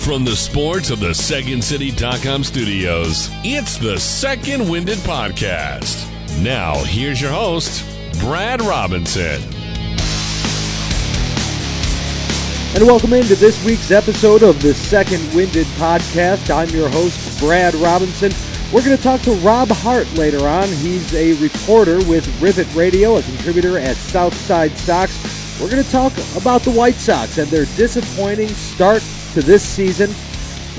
From the sports of the SecondCity.com studios, it's the Second Winded Podcast. Now, here's your host, Brad Robinson. And welcome into this week's episode of the Second Winded Podcast. I'm your host, Brad Robinson. We're going to talk to Rob Hart later on. He's a reporter with Rivet Radio, a contributor at Southside Sox. We're going to talk about the White Sox and their disappointing start to this season,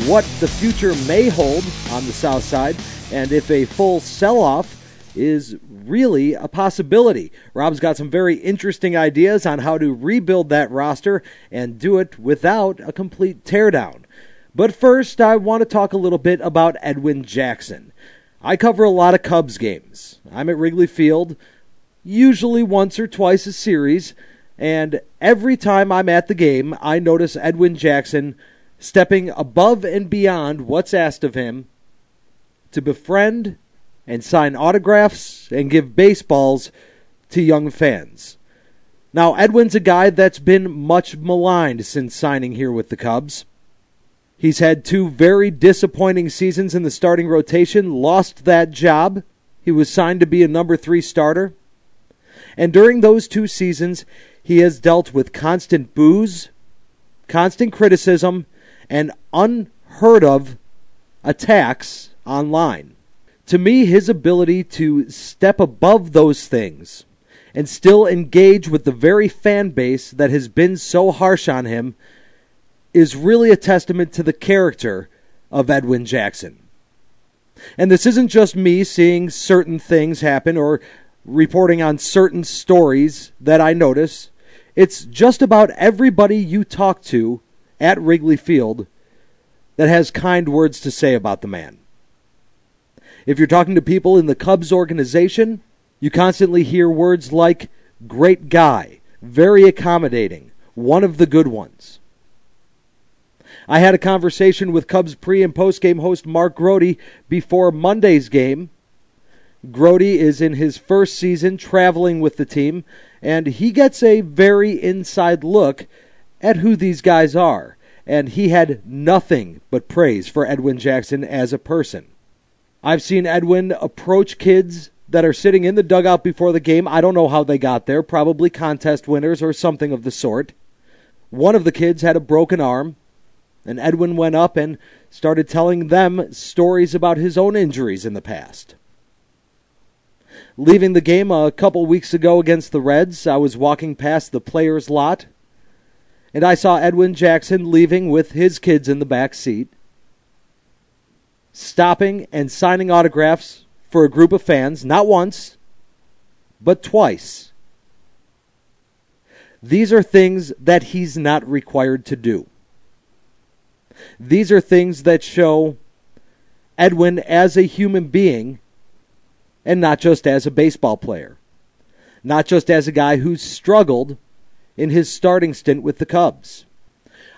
what the future may hold on the South Side, and if a full sell off is really a possibility. Rob's got some very interesting ideas on how to rebuild that roster and do it without a complete teardown. But first, I want to talk a little bit about Edwin Jackson. I cover a lot of Cubs games. I'm at Wrigley Field, usually once or twice a series, and every time I'm at the game, I notice Edwin Jackson stepping above and beyond what's asked of him to befriend and sign autographs and give baseballs to young fans. Now, Edwin's a guy that's been much maligned since signing here with the Cubs. He's had two very disappointing seasons in the starting rotation, lost that job. He was signed to be a number three starter. And during those two seasons, he has dealt with constant boos, constant criticism, and unheard of attacks online. To me, his ability to step above those things and still engage with the very fan base that has been so harsh on him is really a testament to the character of Edwin Jackson. And this isn't just me seeing certain things happen or reporting on certain stories that I notice. It's just about everybody you talk to at Wrigley Field that has kind words to say about the man. If you're talking to people in the Cubs organization, you constantly hear words like great guy, very accommodating, one of the good ones. I had a conversation with Cubs pre and post game host Mark Grote before Monday's game. Grote is in his first season traveling with the team, and he gets a very inside look at who these guys are. And he had nothing but praise for Edwin Jackson as a person. I've seen Edwin approach kids that are sitting in the dugout before the game. I don't know how they got there, probably contest winners or something of the sort. One of the kids had a broken arm, and Edwin went up and started telling them stories about his own injuries in the past. Leaving the game a couple weeks ago against the Reds, I was walking past the players' lot, and I saw Edwin Jackson leaving with his kids in the back seat stopping and signing autographs for a group of fans, not once, but twice. These are things that he's not required to do. These are things that show Edwin as a human being and not just as a baseball player. Not just as a guy who struggled in his starting stint with the Cubs.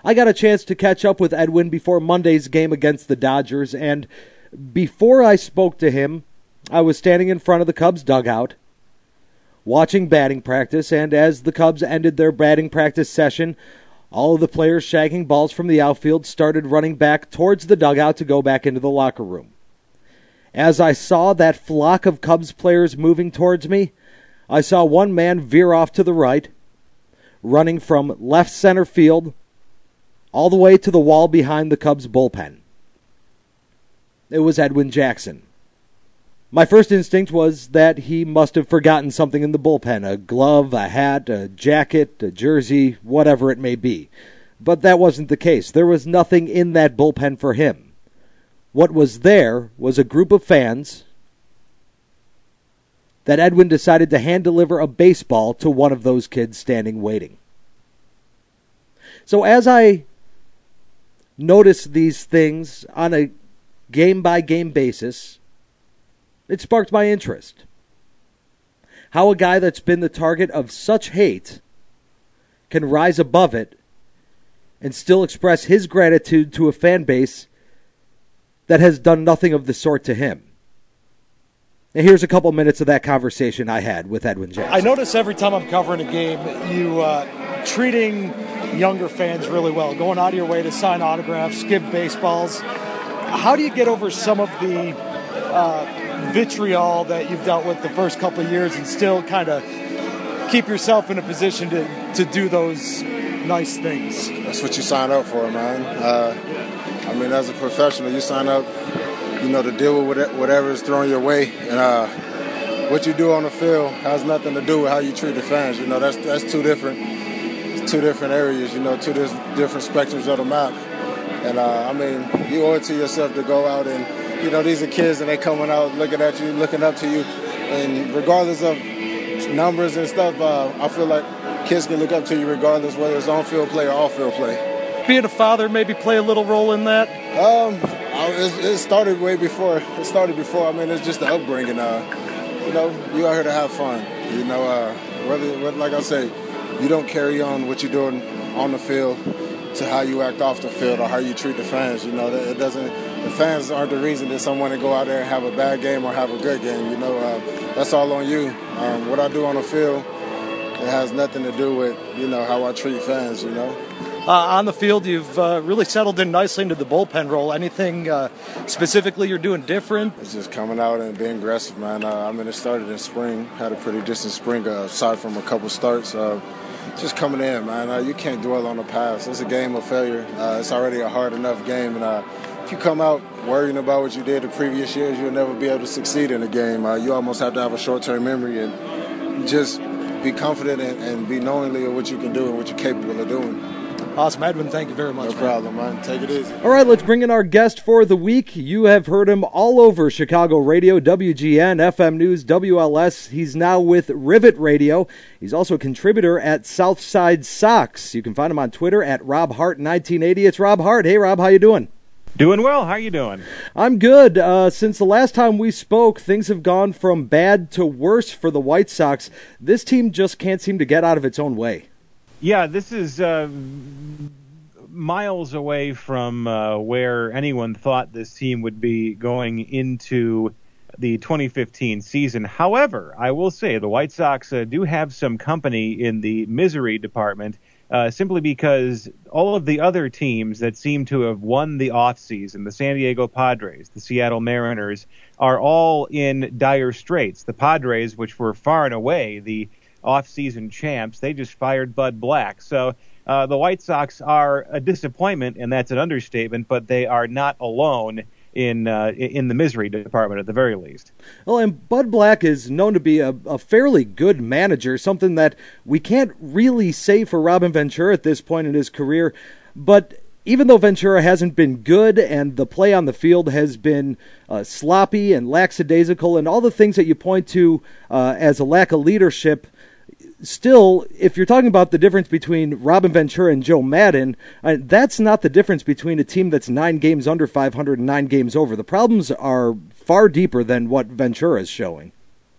I got a chance to catch up with Edwin before Monday's game against the Dodgers, and before I spoke to him, I was standing in front of the Cubs dugout, watching batting practice, and as the Cubs ended their batting practice session, all of the players shagging balls from the outfield started running back towards the dugout to go back into the locker room. As I saw that flock of Cubs players moving towards me, I saw one man veer off to the right, running from left center field all the way to the wall behind the Cubs bullpen. It was Edwin Jackson. My first instinct was that he must have forgotten something in the bullpen a glove, a hat, a jacket, a jersey, whatever it may be. But that wasn't the case. There was nothing in that bullpen for him. What was there was a group of fans that Edwin decided to hand deliver a baseball to one of those kids standing waiting. So as I noticed these things on a game by game basis, it sparked my interest. How a guy that's been the target of such hate can rise above it and still express his gratitude to a fan base that has done nothing of the sort to him. And here's a couple minutes of that conversation I had with Edwin Jackson. I notice every time I'm covering a game, you uh, treating younger fans really well, going out of your way to sign autographs, give baseballs. How do you get over some of the uh, vitriol that you've dealt with the first couple of years and still kind of keep yourself in a position to, to do those nice things? That's what you sign up for, man. Uh, I mean, as a professional, you sign up, you know, to deal with whatever is thrown your way, and uh, what you do on the field has nothing to do with how you treat the fans. You know, that's that's two different, two different areas. You know, two different spectrums of the map. And uh, I mean, you owe it to yourself to go out and, you know, these are kids and they coming out looking at you, looking up to you, and regardless of numbers and stuff, uh, I feel like kids can look up to you regardless whether it's on field play or off field play. Being a father maybe play a little role in that. Um, it, it started way before. It started before. I mean, it's just the upbringing. Uh, you know, you out here to have fun. You know, uh, whether, like I say, you don't carry on what you're doing on the field to how you act off the field or how you treat the fans. You know, it doesn't. The fans aren't the reason that someone to go out there and have a bad game or have a good game. You know, uh, that's all on you. Um, what I do on the field, it has nothing to do with you know how I treat fans. You know. Uh, on the field, you've uh, really settled in nicely into the bullpen role. Anything uh, specifically you're doing different? It's just coming out and being aggressive, man. Uh, I mean, it started in spring. Had a pretty decent spring, uh, aside from a couple starts. Uh, just coming in, man. you can't dwell on the past. It's a game of failure. it's already a hard enough game, and if you come out worrying about what you did the previous years, you'll never be able to succeed in a game. you almost have to have a short-term memory and just be confident and, and be knowingly of what you can do and what you're capable of doing. Awesome, Edwin. Thank you very much. No man. problem, man. Take it easy. All right, let's bring in our guest for the week. You have heard him all over Chicago radio, WGN, FM News, WLS. He's now with Rivet Radio. He's also a contributor at Southside Sox. You can find him on Twitter at Rob Hart 1980. It's Rob Hart. Hey, Rob, how you doing? Doing well. How you doing? I'm good. Uh, since the last time we spoke, things have gone from bad to worse for the White Sox. This team just can't seem to get out of its own way. Yeah, this is uh, miles away from uh, where anyone thought this team would be going into the 2015 season. However, I will say the White Sox uh, do have some company in the misery department. Uh, simply because all of the other teams that seem to have won the offseason, the San Diego Padres, the Seattle Mariners, are all in dire straits. The Padres, which were far and away the off-season champs. They just fired Bud Black. So uh, the White Sox are a disappointment, and that's an understatement. But they are not alone in uh, in the misery department at the very least. Well, and Bud Black is known to be a, a, fairly good manager, something that we can't really say for Robin Ventura at this point in his career. But even though Ventura hasn't been good and the play on the field has been uh, sloppy and lackadaisical and all the things that you point to uh, as a lack of leadership, still, if you're talking about the difference between Robin Ventura and Joe Maddon, uh, that's not the difference between a team that's nine games under 500 and nine games over. The problems are far deeper than what Ventura is showing.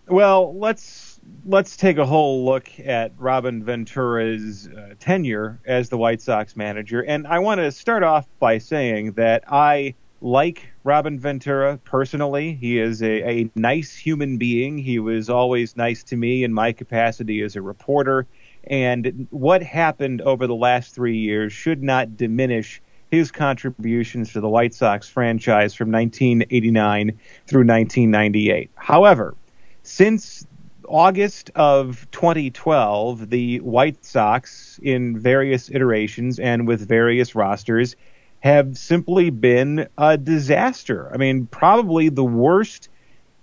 Well, let's let's take a whole look at Robin Ventura's uh, tenure as the White Sox manager, and I want to start off by saying that I like Robin Ventura personally. He is a, a nice human being. He was always nice to me in my capacity as a reporter. And what happened over the last three years should not diminish his contributions to the White Sox franchise from 1989 through 1998. However, since August of 2012, the White Sox, in various iterations and with various rosters, have simply been a disaster. I mean, probably the worst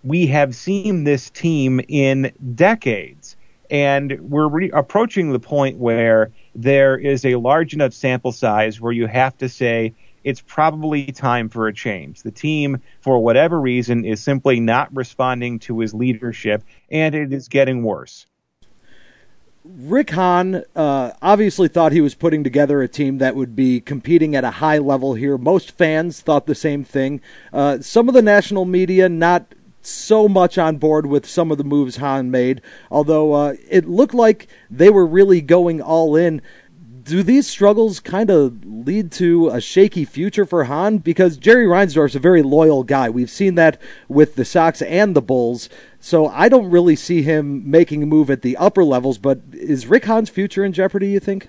we have seen this team in decades. And we're re- approaching the point where there is a large enough sample size where you have to say it's probably time for a change. The team, for whatever reason, is simply not responding to his leadership, and it is getting worse. Rick Hahn uh, obviously thought he was putting together a team that would be competing at a high level here. Most fans thought the same thing. Uh, some of the national media not so much on board with some of the moves Hahn made, although uh, it looked like they were really going all in do these struggles kind of lead to a shaky future for Hahn? Because Jerry Reinsdorf's a very loyal guy. We've seen that with the Sox and the Bulls. So I don't really see him making a move at the upper levels. But is Rick Hahn's future in jeopardy? You think?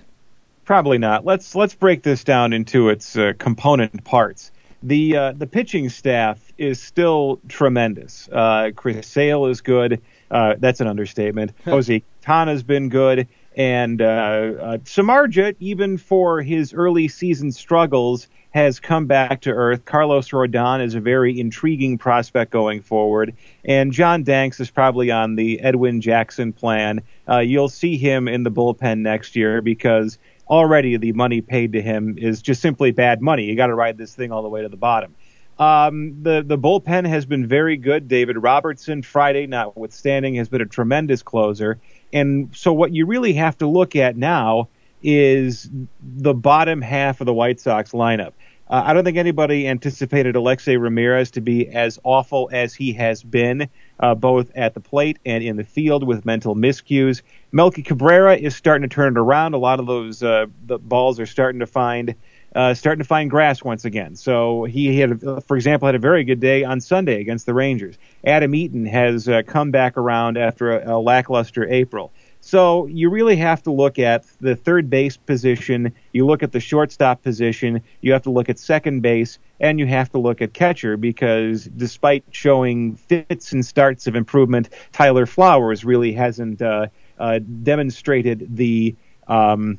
Probably not. Let's let's break this down into its uh, component parts. The uh, the pitching staff is still tremendous. Uh, Chris Sale is good. Uh, that's an understatement. Jose Tana's been good, and uh, uh, Samardzija, even for his early season struggles, has come back to earth. Carlos Rodon is a very intriguing prospect going forward, and John Danks is probably on the Edwin Jackson plan. Uh, you'll see him in the bullpen next year because already the money paid to him is just simply bad money. You got to ride this thing all the way to the bottom. Um, the the bullpen has been very good. David Robertson, Friday notwithstanding, has been a tremendous closer. And so what you really have to look at now is the bottom half of the White Sox lineup. Uh, I don't think anybody anticipated Alexei Ramirez to be as awful as he has been, uh, both at the plate and in the field with mental miscues. Melky Cabrera is starting to turn it around. A lot of those uh, the balls are starting to find uh, starting to find grass once again. So he had, for example, had a very good day on Sunday against the Rangers. Adam Eaton has uh, come back around after a, a lackluster April. So you really have to look at the third base position. You look at the shortstop position. You have to look at second base, and you have to look at catcher because despite showing fits and starts of improvement, Tyler Flowers really hasn't uh, uh, demonstrated the um,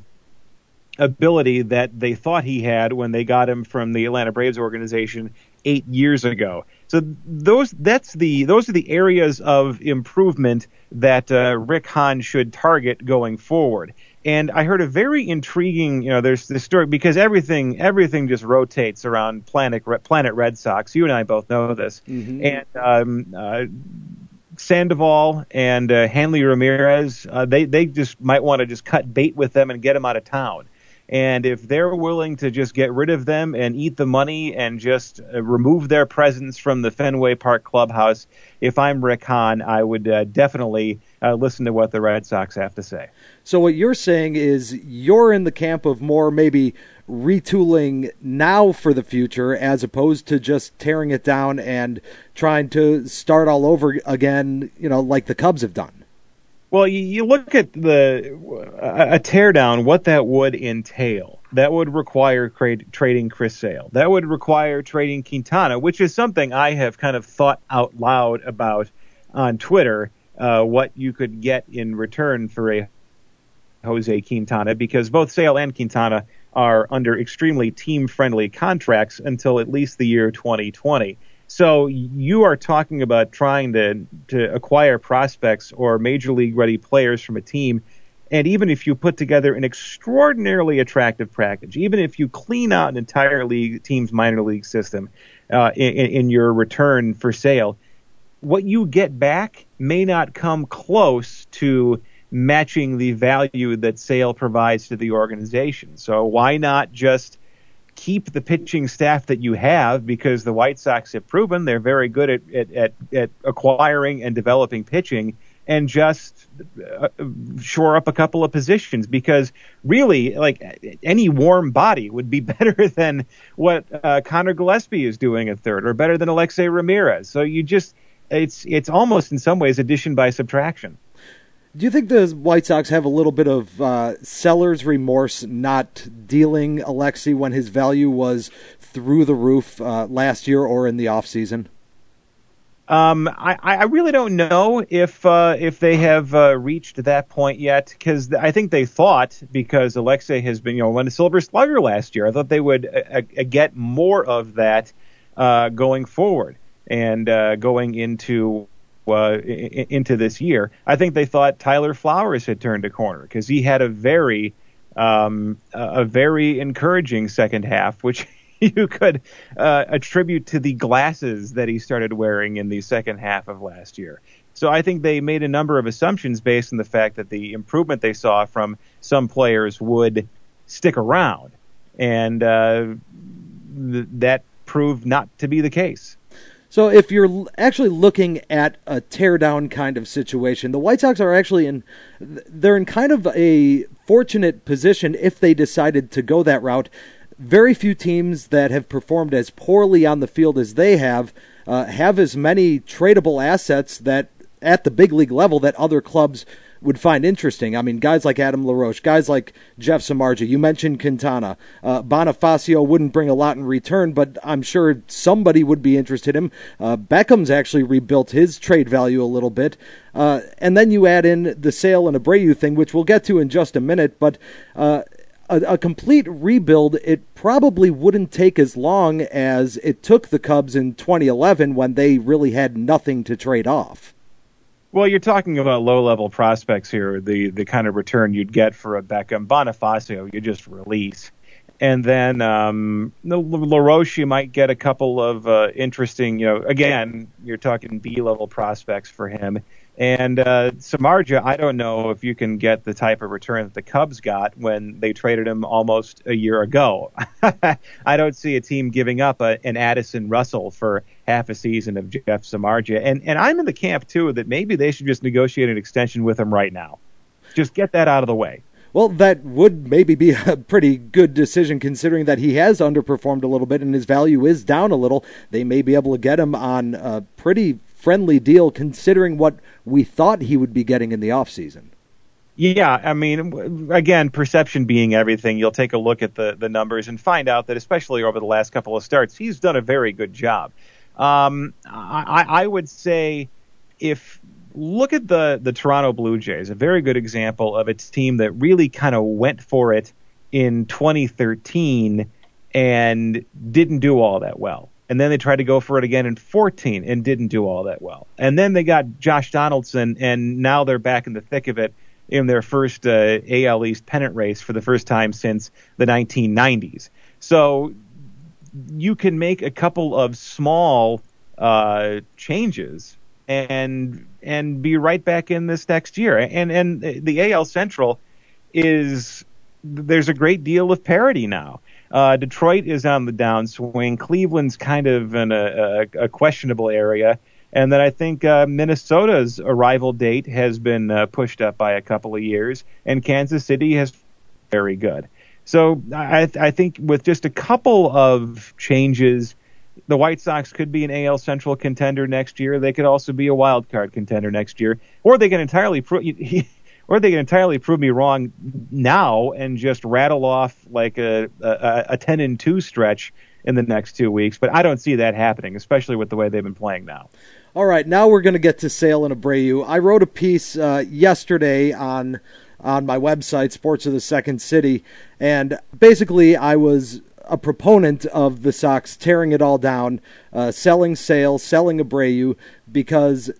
ability that they thought he had when they got him from the Atlanta Braves organization eight years ago. So those that's the those are the areas of improvement that uh, Rick Hahn should target going forward. And I heard a very intriguing, you know, there's this story because everything everything just rotates around Planet Planet Red Sox. You and I both know this. Mm-hmm. And um, uh, Sandoval and uh, Hanley Ramirez, uh, they they just might want to just cut bait with them and get them out of town. And if they're willing to just get rid of them and eat the money and just uh, remove their presence from the Fenway Park clubhouse, if I'm Rick Hahn, I would uh, definitely uh, listen to what the Red Sox have to say. So what you're saying is you're in the camp of more maybe retooling now for the future as opposed to just tearing it down and trying to start all over again, you know, like the Cubs have done. Well, you, look at the a, a teardown, what that would entail. That would require trade, trading Chris Sale. That would require trading Quintana, which is something I have kind of thought out loud about on Twitter. Uh, what you could get in return for a Jose Quintana, because both Sale and Quintana are under extremely team-friendly contracts until at least the year 2020. So you are talking about trying to to acquire prospects or major league ready players from a team, and even if you put together an extraordinarily attractive package, even if you clean out an entire league team's minor league system uh, in, in your return for Sale, what you get back may not come close to matching the value that Sale provides to the organization. So why not just keep the pitching staff that you have because the White Sox have proven they're very good at, at, at, at acquiring and developing pitching and just uh, shore up a couple of positions because really like any warm body would be better than what uh, Conor Gillaspie is doing at third or better than Alexei Ramirez. So you just it's it's almost in some ways addition by subtraction. Do you think the White Sox have a little bit of uh, seller's remorse not dealing Alexei when his value was through the roof uh, last year or in the offseason? Um, I, I really don't know if uh, if they have uh, reached that point yet because I think they thought because Alexei has been you know won a Silver Slugger last year I thought they would uh, uh get more of that uh, going forward and uh, going into uh, into this year. I think they thought Tyler Flowers had turned a corner because he had a very um, a very encouraging second half, which you could uh, attribute to the glasses that he started wearing in the second half of last year. So I think they made a number of assumptions based on the fact that the improvement they saw from some players would stick around, and uh, th- that proved not to be the case. So if you're actually looking at a teardown kind of situation, the White Sox are actually in they're in kind of a fortunate position if they decided to go that route. Very few teams that have performed as poorly on the field as they have uh, have as many tradable assets that at the big league level that other clubs would find interesting. I mean, guys like Adam LaRoche, guys like Jeff Samardzija. You mentioned Quintana. Uh, Bonifacio wouldn't bring a lot in return, but I'm sure somebody would be interested in him. Uh, Beckham's actually rebuilt his trade value a little bit. Uh, and then you add in the Sale and Abreu thing, which we'll get to in just a minute. But uh, a, a, complete rebuild, it probably wouldn't take as long as it took the Cubs in 2011 when they really had nothing to trade off. Well, you're talking about low-level prospects here. The the kind of return you'd get for a Beckham Bonifacio, you just release, and then um, LaRoche, you might get a couple of uh, interesting. You know, again, you're talking B-level prospects for him and uh, Samardzija, I don't know if you can get the type of return that the Cubs got when they traded him almost a year ago. I don't see a team giving up a, an Addison Russell for half a season of Jeff Samardzija. And and I'm in the camp too that maybe they should just negotiate an extension with him right now. Just get that out of the way. Well, that would maybe be a pretty good decision considering that he has underperformed a little bit and his value is down a little. They may be able to get him on a pretty friendly deal considering what we thought he would be getting in the offseason. Yeah, I mean, again, perception being everything, you'll take a look at the, the numbers and find out that, especially over the last couple of starts, he's done a very good job. Um, I, I would say if look at the, the Toronto Blue Jays, a very good example of its team that really kind of went for it in 2013 and didn't do all that well and then they tried to go for it again in 14 and didn't do all that well. And then they got Josh Donaldson, and now they're back in the thick of it in their first uh, AL East pennant race for the first time since the 1990s. So you can make a couple of small uh, changes and and be right back in this next year. And and the AL Central is there's a great deal of parity now. Uh, Detroit is on the downswing. Cleveland's kind of in a, a, a questionable area. And then I think uh, Minnesota's arrival date has been uh, pushed up by a couple of years, and Kansas City has very good. So I, I think with just a couple of changes, the White Sox could be an AL Central contender next year. They could also be a wild card contender next year, or they can entirely. Pro- or they can entirely prove me wrong now and just rattle off like a, a, a 10 and 2 stretch in the next two weeks. But I don't see that happening, especially with the way they've been playing now. All right, now we're going to get to Sale and Abreu. I wrote a piece uh, yesterday on on my website, Sports of the Second City, and basically I was a proponent of the Sox tearing it all down, uh, selling Sale, selling Abreu, because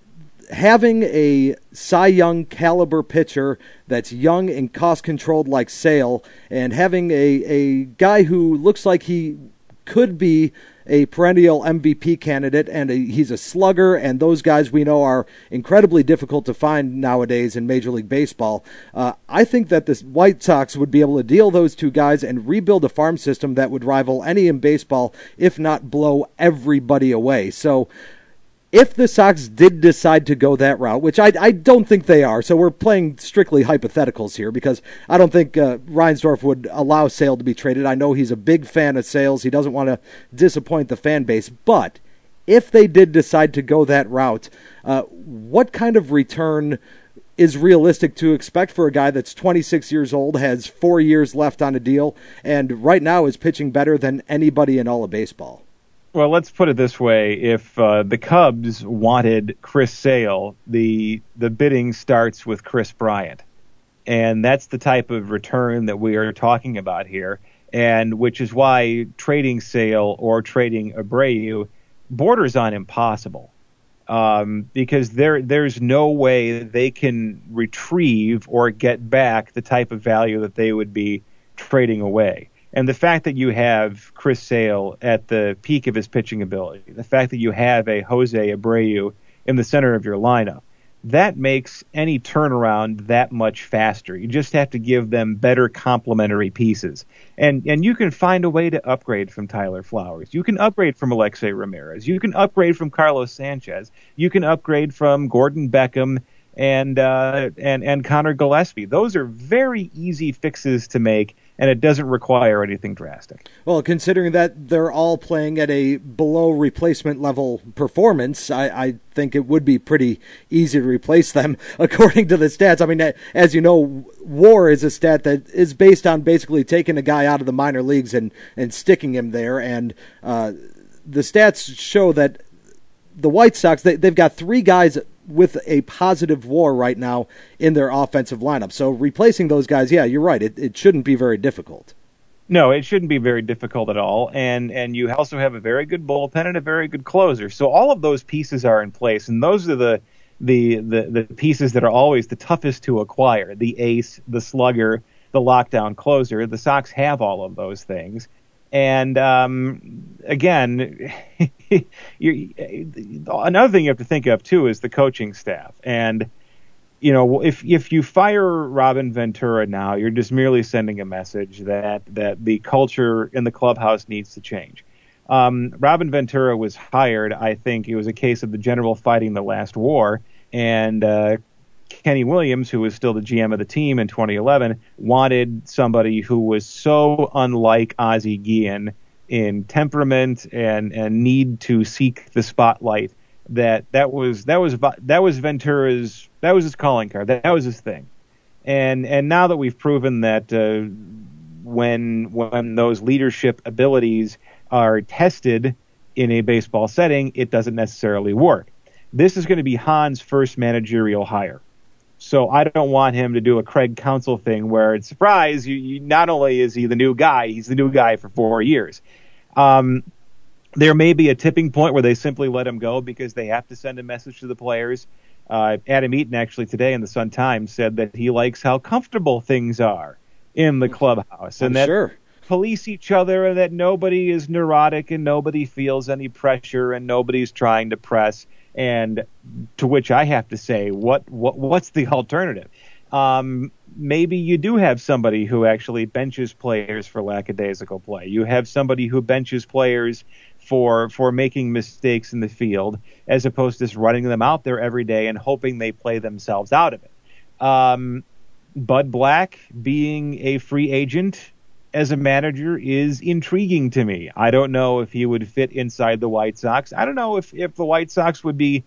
having a Cy Young caliber pitcher that's young and cost controlled like Sale, and having a, a guy who looks like he could be a perennial MVP candidate, and a, he's a slugger, and those guys we know are incredibly difficult to find nowadays in Major League Baseball. Uh, I think that the White Sox would be able to deal those two guys and rebuild a farm system that would rival any in baseball, if not blow everybody away. So if the Sox did decide to go that route, which I, I don't think they are, so we're playing strictly hypotheticals here because I don't think uh, Reinsdorf would allow Sale to be traded. I know he's a big fan of Sales. He doesn't want to disappoint the fan base. But if they did decide to go that route, uh, what kind of return is realistic to expect for a guy that's 26 years old, has four years left on a deal, and right now is pitching better than anybody in all of baseball? Well, let's put it this way: if uh, the Cubs wanted Chris Sale, the the bidding starts with Kris Bryant, and that's the type of return that we are talking about here, and which is why trading Sale or trading Abreu borders on impossible, um, because there there's no way they can retrieve or get back the type of value that they would be trading away. And the fact that you have Chris Sale at the peak of his pitching ability, the fact that you have a Jose Abreu in the center of your lineup, that makes any turnaround that much faster. You just have to give them better complementary pieces. And and you can find a way to upgrade from Tyler Flowers. You can upgrade from Alexei Ramirez. You can upgrade from Carlos Sanchez. You can upgrade from Gordon Beckham and uh, and and Conor Gillaspie. Those are very easy fixes to make and it doesn't require anything drastic. Well, considering that they're all playing at a below replacement level performance, I, I think it would be pretty easy to replace them according to the stats. I mean, as you know, WAR is a stat that is based on basically taking a guy out of the minor leagues and and sticking him there, and uh, the stats show that the White Sox they, they've got three guys with a positive WAR right now in their offensive lineup. So replacing those guys, yeah, you're right. It it shouldn't be very difficult. No, it shouldn't be very difficult at all. And and you also have a very good bullpen and a very good closer. So all of those pieces are in place, and those are the the the, the pieces that are always the toughest to acquire: the ace, the slugger, the lockdown closer. The Sox have all of those things. And um, again, another thing you have to think of too is the coaching staff. And you know, if if you fire Robin Ventura now, you're just merely sending a message that that the culture in the clubhouse needs to change. Um, Robin Ventura was hired. I think it was a case of the general fighting the last war, and uh, Kenny Williams, who was still the GM of the team in 2011, wanted somebody who was so unlike Ozzie Guillen in temperament and, and need to seek the spotlight that that was that was that was Ventura's that was his calling card that, that was his thing, and and now that we've proven that uh, when when those leadership abilities are tested in a baseball setting, it doesn't necessarily work. This is going to be Hahn's first managerial hire. So I don't want him to do a Craig Counsell thing where it's surprise. You, you, not only is he the new guy, he's the new guy for four years. Um, there may be a tipping point where they simply let him go because they have to send a message to the players. Uh, Adam Eaton actually today in the Sun Times said that he likes how comfortable things are in the clubhouse and I'm that sure. police each other and that nobody is neurotic and nobody feels any pressure and nobody's trying to press and to which I have to say, what, what what's the alternative? Um, maybe you do have somebody who actually benches players for lackadaisical play. You have somebody who benches players for for making mistakes in the field, as opposed to just running them out there every day and hoping they play themselves out of it. Um, Bud Black being a free agent as a manager is intriguing to me. I don't know if he would fit inside the White Sox. I don't know if, if the White Sox would be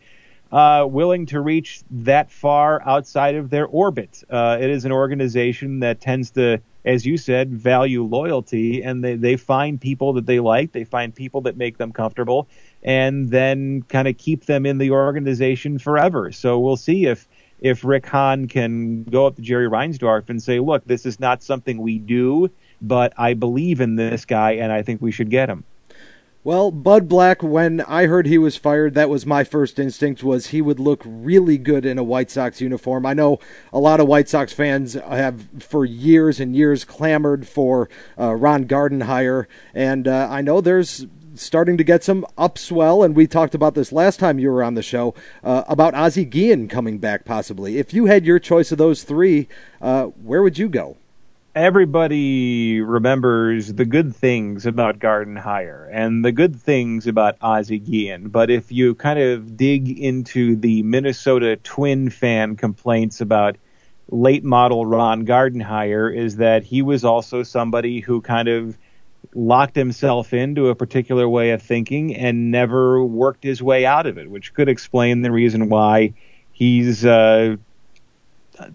uh, willing to reach that far outside of their orbit. Uh, it is an organization that tends to, as you said, value loyalty, and they, they find people that they like, they find people that make them comfortable, and then kind of keep them in the organization forever. So we'll see if if Rick Hahn can go up to Jerry Reinsdorf and say, look, this is not something we do but I believe in this guy and I think we should get him. Well, Bud Black, when I heard he was fired, that was my first instinct was he would look really good in a White Sox uniform. I know a lot of White Sox fans have for years and years clamored for uh, Ron Gardenhire, and uh, I know there's starting to get some upswell, and we talked about this last time you were on the show uh, about Ozzie Guillen coming back possibly. If you had your choice of those three, uh, where would you go? Everybody remembers the good things about Gardenhire and the good things about Ozzie Guillen, but if you kind of dig into the Minnesota Twin fan complaints about late model Ron Gardenhire, is that he was also somebody who kind of locked himself into a particular way of thinking and never worked his way out of it, which could explain the reason why he's uh,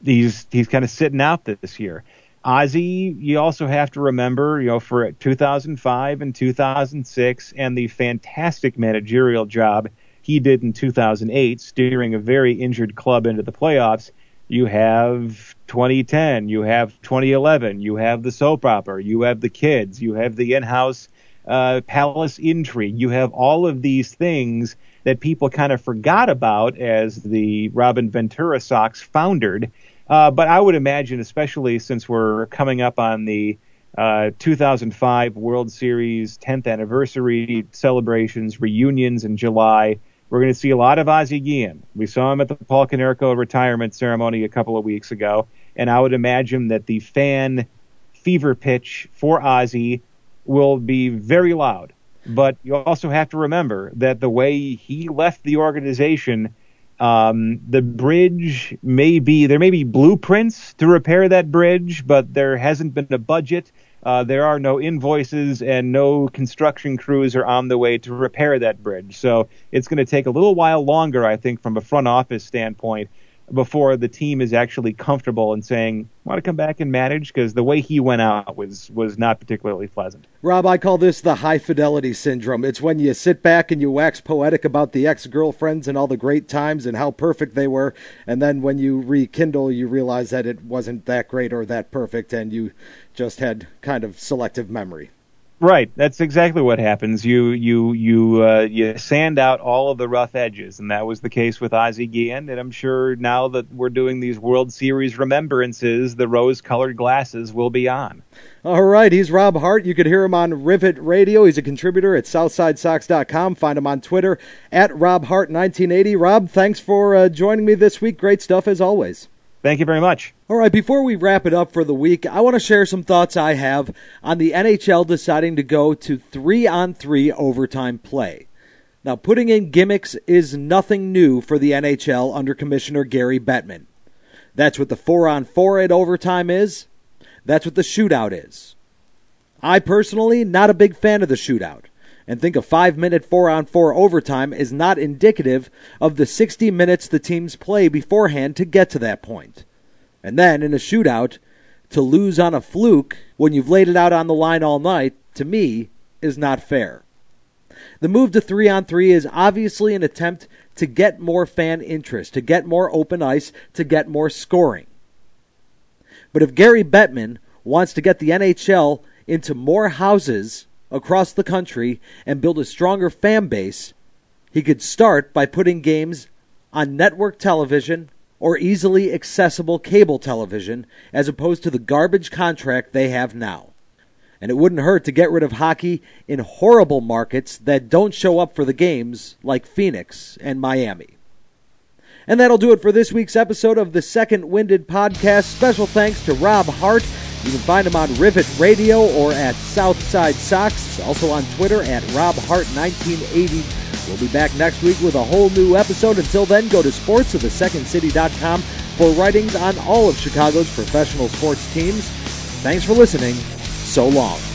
he's he's kind of sitting out this year. Ozzie, you also have to remember, you know, for 2005 and 2006 and the fantastic managerial job he did in 2008, steering a very injured club into the playoffs. You have 2010, you have 2011, you have the soap opera, you have the kids, you have the in-house uh, palace intrigue, you have all of these things that people kind of forgot about as the Robin Ventura Sox foundered uh, but I would imagine, especially since we're coming up on the uh, 2005 World Series 10th anniversary celebrations, reunions in July, we're going to see a lot of Ozzie Guillen. We saw him at the Paul Konerko retirement ceremony a couple of weeks ago, and I would imagine that the fan fever pitch for Ozzie will be very loud. But you also have to remember that the way he left the organization Um, the bridge may be there may be blueprints to repair that bridge, but there hasn't been a budget. Uh, there are no invoices and no construction crews are on the way to repair that bridge. So it's going to take a little while longer, I think, from a front office standpoint before the team is actually comfortable in saying, "Want to come back and manage?" Because the way he went out was was not particularly pleasant. Rob, I call this the high fidelity syndrome. It's when you sit back and you wax poetic about the ex girlfriends and all the great times and how perfect they were, and then when you rekindle, you realize that it wasn't that great or that perfect, and you just had kind of selective memory. Right, that's exactly what happens. You you you uh, you sand out all of the rough edges, and that was the case with Ozzie Guillen. And I'm sure now that we're doing these World Series remembrances, the rose-colored glasses will be on. All right, he's Rob Hart. You could hear him on Rivet Radio. He's a contributor at SouthsideSox.com. Find him on Twitter at RobHart1980. Rob, thanks for uh, joining me this week. Great stuff as always. Thank you very much. All right, before we wrap it up for the week, I want to share some thoughts I have on the NHL deciding to go to three on three overtime play. Now, putting in gimmicks is nothing new for the NHL under Commissioner Gary Bettman. That's what the four on four at overtime is. That's what the shootout is. I personally, not a big fan of the shootout, and think a five minute four on four overtime is not indicative of the 60 minutes the teams play beforehand to get to that point. And then in a shootout, to lose on a fluke when you've laid it out on the line all night, to me, is not fair. The move to three on three is obviously an attempt to get more fan interest, to get more open ice, to get more scoring. But if Gary Bettman wants to get the NHL into more houses across the country and build a stronger fan base, he could start by putting games on network television or easily accessible cable television as opposed to the garbage contract they have now. And it wouldn't hurt to get rid of hockey in horrible markets that don't show up for the games like Phoenix and Miami. And that'll do it for this week's episode of the Second Winded Podcast. Special thanks to Rob Hart. You can find him on Rivet Radio or at Southside Sox. Also on Twitter at RobHart1980. We'll be back next week with a whole new episode. Until then, go to sportsofthesecondcity.com for writings on all of Chicago's professional sports teams. Thanks for listening. So long.